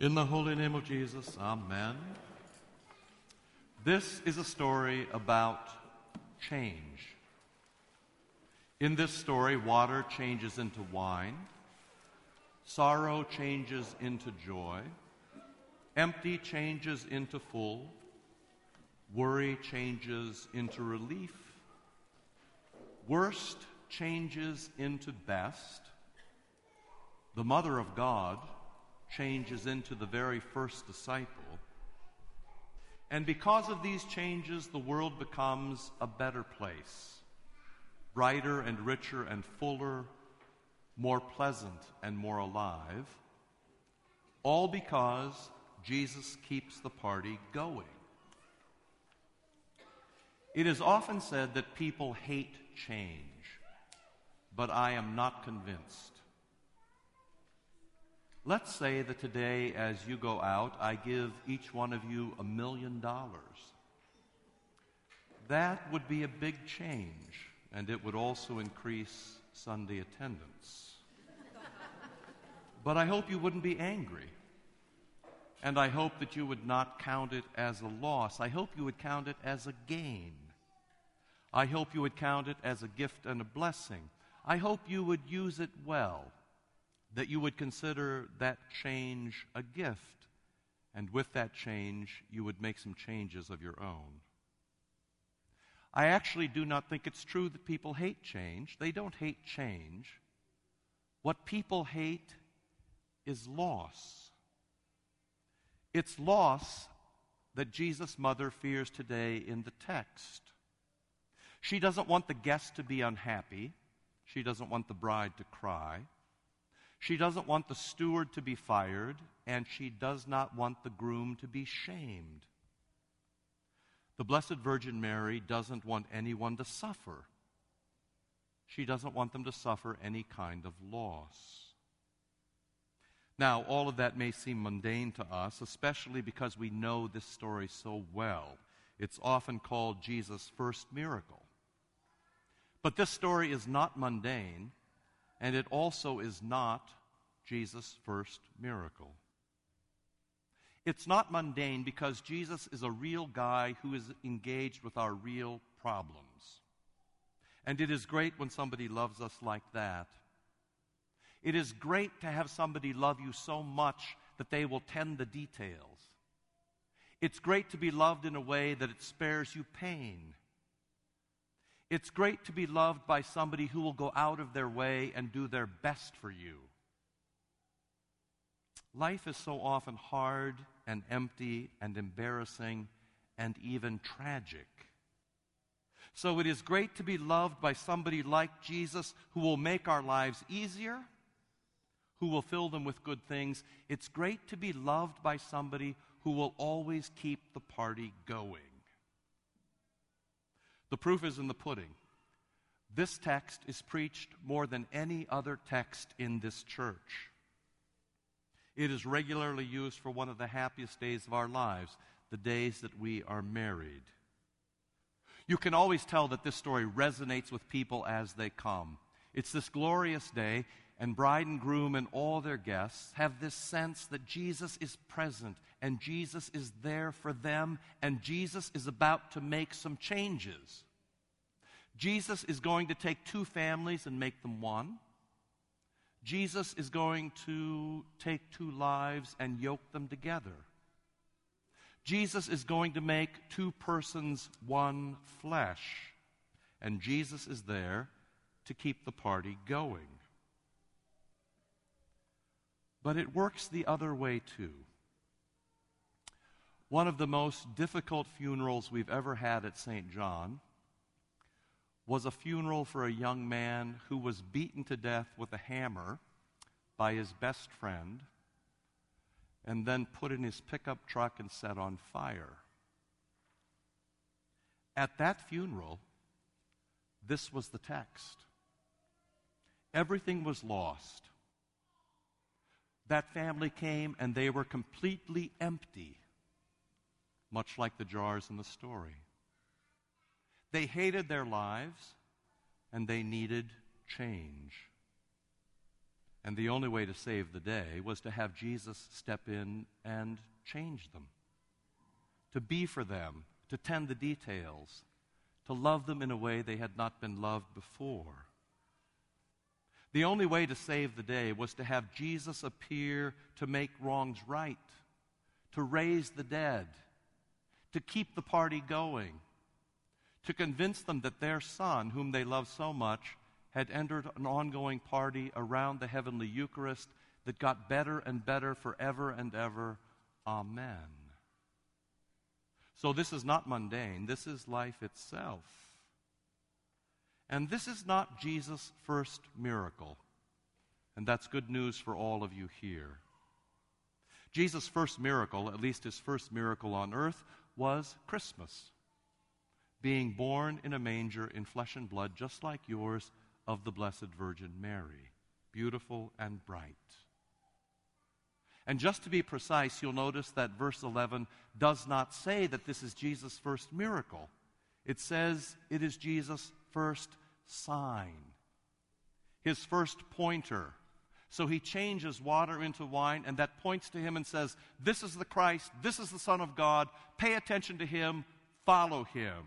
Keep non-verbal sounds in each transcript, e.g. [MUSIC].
In the holy name of Jesus, Amen. This is a story about change. In this story, water changes into wine, sorrow changes into joy, empty changes into full, worry changes into relief, worst changes into best, the Mother of God changes into the very first disciple. And because of these changes, the world becomes a better place, brighter and richer and fuller, more pleasant and more alive, all because Jesus keeps the party going. It is often said that people hate change, but I am not convinced. Let's say that today, as you go out, I give each one of you a million dollars. That would be a big change, and it would also increase Sunday attendance. [LAUGHS] but I hope you wouldn't be angry. And I hope that you would not count it as a loss. I hope you would count it as a gain. I hope you would count it as a gift and a blessing. I hope you would use it well that you would consider that change a gift, and with that change, you would make some changes of your own. I actually do not think it's true that people hate change. They don't hate change. What people hate is loss. It's loss that Jesus' mother fears today in the text. She doesn't want the guest to be unhappy. She doesn't want the bride to cry. She doesn't want the steward to be fired, and she does not want the groom to be shamed. The Blessed Virgin Mary doesn't want anyone to suffer. She doesn't want them to suffer any kind of loss. Now, all of that may seem mundane to us, especially because we know this story so well. It's often called Jesus' first miracle. But this story is not mundane and it also is not Jesus' first miracle. It's not mundane because Jesus is a real guy who is engaged with our real problems. And it is great when somebody loves us like that. It is great to have somebody love you so much that they will tend the details. It's great to be loved in a way that it spares you pain. It's great to be loved by somebody who will go out of their way and do their best for you. Life is so often hard and empty and embarrassing and even tragic. So it is great to be loved by somebody like Jesus who will make our lives easier, who will fill them with good things. It's great to be loved by somebody who will always keep the party going. The proof is in the pudding. This text is preached more than any other text in this church. It is regularly used for one of the happiest days of our lives, the days that we are married. You can always tell that this story resonates with people as they come. It's this glorious day, and bride and groom and all their guests have this sense that Jesus is present and Jesus is there for them and Jesus is about to make some changes. Jesus is going to take two families and make them one. Jesus is going to take two lives and yoke them together. Jesus is going to make two persons one flesh. And Jesus is there to keep the party going. But it works the other way too. One of the most difficult funerals we've ever had at St. John was a funeral for a young man who was beaten to death with a hammer by his best friend and then put in his pickup truck and set on fire. At that funeral, this was the text. Everything was lost that family came and they were completely empty, much like the jars in the story. They hated their lives and they needed change. And the only way to save the day was to have Jesus step in and change them, to be for them, to tend the details, to love them in a way they had not been loved before. The only way to save the day was to have Jesus appear to make wrongs right, to raise the dead, to keep the party going, to convince them that their son, whom they loved so much, had entered an ongoing party around the heavenly Eucharist that got better and better forever and ever. Amen. So this is not mundane, this is life itself. And this is not Jesus' first miracle. And that's good news for all of you here. Jesus' first miracle, at least his first miracle on earth, was Christmas. Being born in a manger in flesh and blood, just like yours, of the Blessed Virgin Mary. Beautiful and bright. And just to be precise, you'll notice that verse 11 does not say that this is Jesus' first miracle. It says it is Jesus' first sign, his first pointer. So he changes water into wine, and that points to him and says, This is the Christ, this is the Son of God. Pay attention to him, follow him.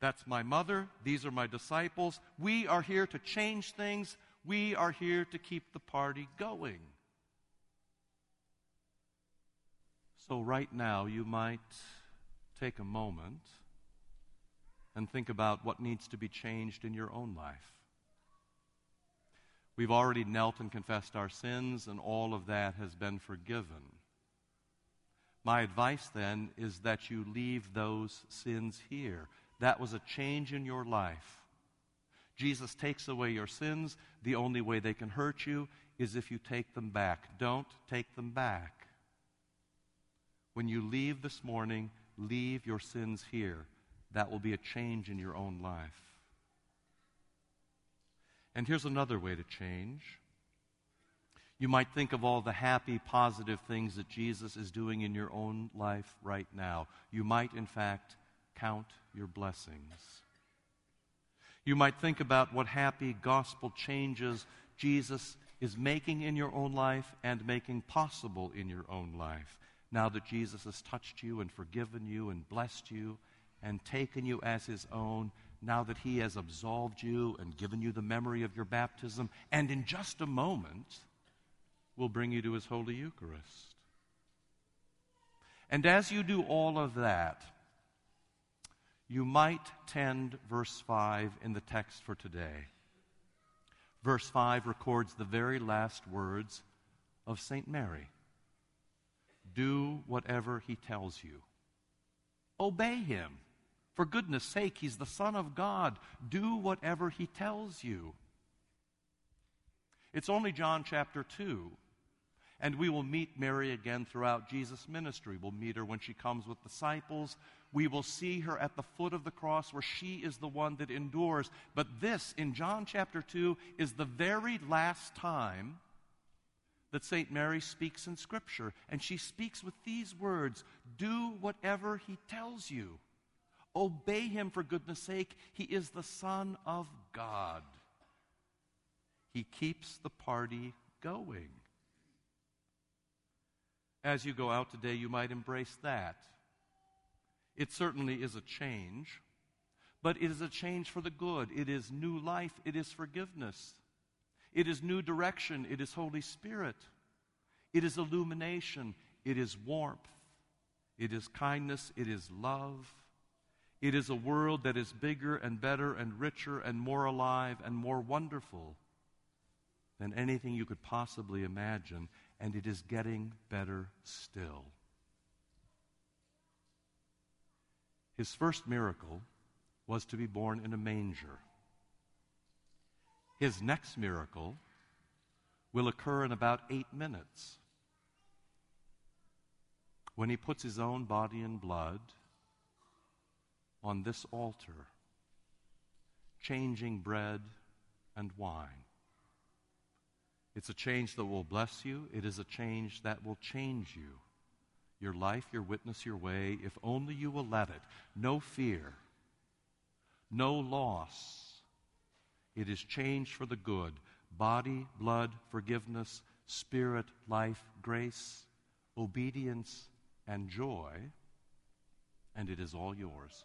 That's my mother, these are my disciples. We are here to change things, we are here to keep the party going. So, right now, you might take a moment and think about what needs to be changed in your own life. We've already knelt and confessed our sins, and all of that has been forgiven. My advice then is that you leave those sins here. That was a change in your life. Jesus takes away your sins. The only way they can hurt you is if you take them back. Don't take them back. When you leave this morning, leave your sins here. That will be a change in your own life. And here's another way to change. You might think of all the happy, positive things that Jesus is doing in your own life right now. You might, in fact, count your blessings. You might think about what happy gospel changes Jesus is making in your own life and making possible in your own life now that Jesus has touched you and forgiven you and blessed you and taken you as his own, now that he has absolved you and given you the memory of your baptism, and in just a moment will bring you to his Holy Eucharist. And as you do all of that, you might tend verse 5 in the text for today. Verse 5 records the very last words of St. Mary do whatever he tells you. Obey him. For goodness sake, he's the Son of God. Do whatever he tells you. It's only John chapter 2. And we will meet Mary again throughout Jesus' ministry. We'll meet her when she comes with disciples. We will see her at the foot of the cross where she is the one that endures. But this, in John chapter 2, is the very last time that St. Mary speaks in Scripture. And she speaks with these words Do whatever he tells you. Obey him for goodness sake. He is the Son of God. He keeps the party going. As you go out today, you might embrace that. It certainly is a change, but it is a change for the good. It is new life, it is forgiveness. It is new direction. It is Holy Spirit. It is illumination. It is warmth. It is kindness. It is love. It is a world that is bigger and better and richer and more alive and more wonderful than anything you could possibly imagine. And it is getting better still. His first miracle was to be born in a manger. His next miracle will occur in about eight minutes when he puts his own body and blood on this altar, changing bread and wine. It's a change that will bless you. It is a change that will change you. Your life, your witness, your way, if only you will let it. No fear, no loss it is changed for the good. body, blood, forgiveness, spirit, life, grace, obedience, and joy, and it is all yours.